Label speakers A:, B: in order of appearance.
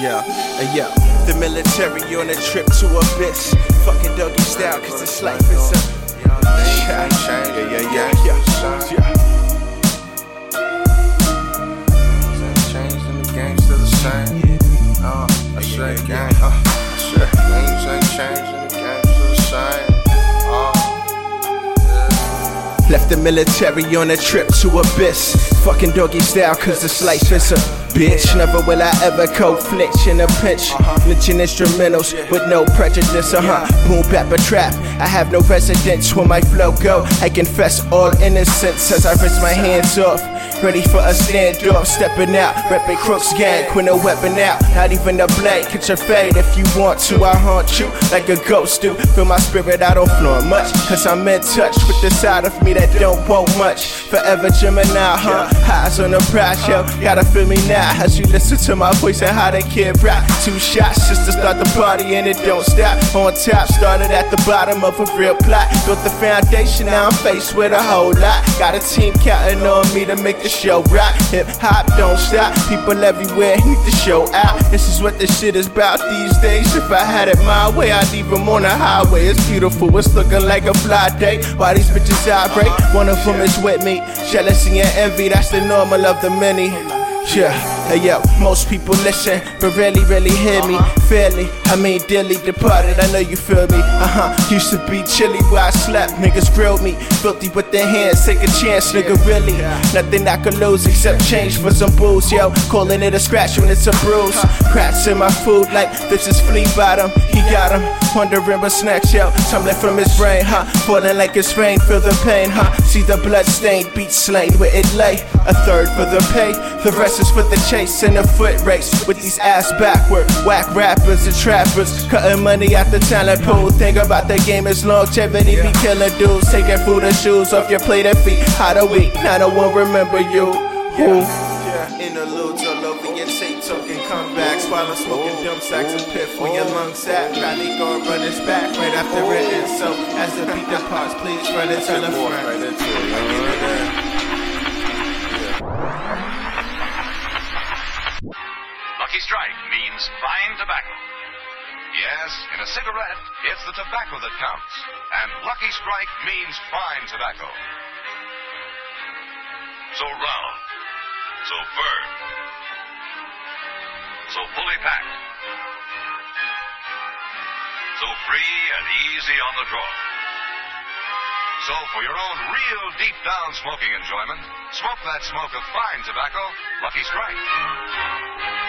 A: Yeah, hey, yeah. The military on a trip to abyss. Fucking doggy style, cause this life is Left the military on a trip to abyss. Fucking doggy style, cause this life is a bitch. Never will I ever conflict in a pinch. Lynching instrumentals with no prejudice, uh huh. Boom, bap, a trap. I have no residence where my flow go. I confess all innocence as I rinse my hands off. Ready for a standoff, stepping out, repping crooks gang, with no weapon out, not even a blade. Catch your fade if you want to. I haunt you like a ghost do. Feel my spirit, I don't floor much, cause I'm in touch with the side of me that don't want much. Forever Gemini, huh? Highs on the prize, yo. Gotta feel me now as you listen to my voice and how they kid rap. Two shots just start the party and it don't stop. On top, started at the bottom of a real plot. Built the foundation, now I'm faced with a whole lot. Got a team counting on me to make the show rock. Hip hop don't stop. People everywhere need to show out. This is what this shit is about these days. If I had it my way, I'd leave them on the highway. It's beautiful, it's looking like a fly day. Why these bitches vibrate? One of them is with me. Jealousy and envy, that's the normal of the many. Yeah, hey yo, most people listen, but rarely, really hear me fairly. I mean, dearly departed, I know you feel me. Uh huh, used to be chilly where I slept, niggas grilled me. Filthy with their hands, take a chance, nigga, really. Nothing I could lose except change for some booze, yo. Calling it a scratch when it's a bruise. Cracks in my food like this is flea bottom. He got him, wondering what snacks, yo. Tumbling from his brain, huh? Falling like it's rain, feel the pain, huh? See the blood stained, beat slain where it lay. A third for the pay, the rest is for the chase and a foot race. With these ass backward, whack rappers and trappers. Cutting money out the talent pool. Think about the game is longevity, be killing dudes. Taking food and shoes off your plate and feet. How do we? Not a one remember you. Who? Yeah, interludes all over your tape, talking comebacks while I'm smoking oh. dumb sacks and piff where your oh. lungs at. Probably gonna run this back right after it oh. is. So, as the beat departs, please run it to the front.
B: Strike means fine tobacco. Yes, in a cigarette, it's the tobacco that counts. And Lucky Strike means fine tobacco. So round, so firm, so fully packed, so free and easy on the draw. So for your own real deep down smoking enjoyment, smoke that smoke of fine tobacco, Lucky Strike.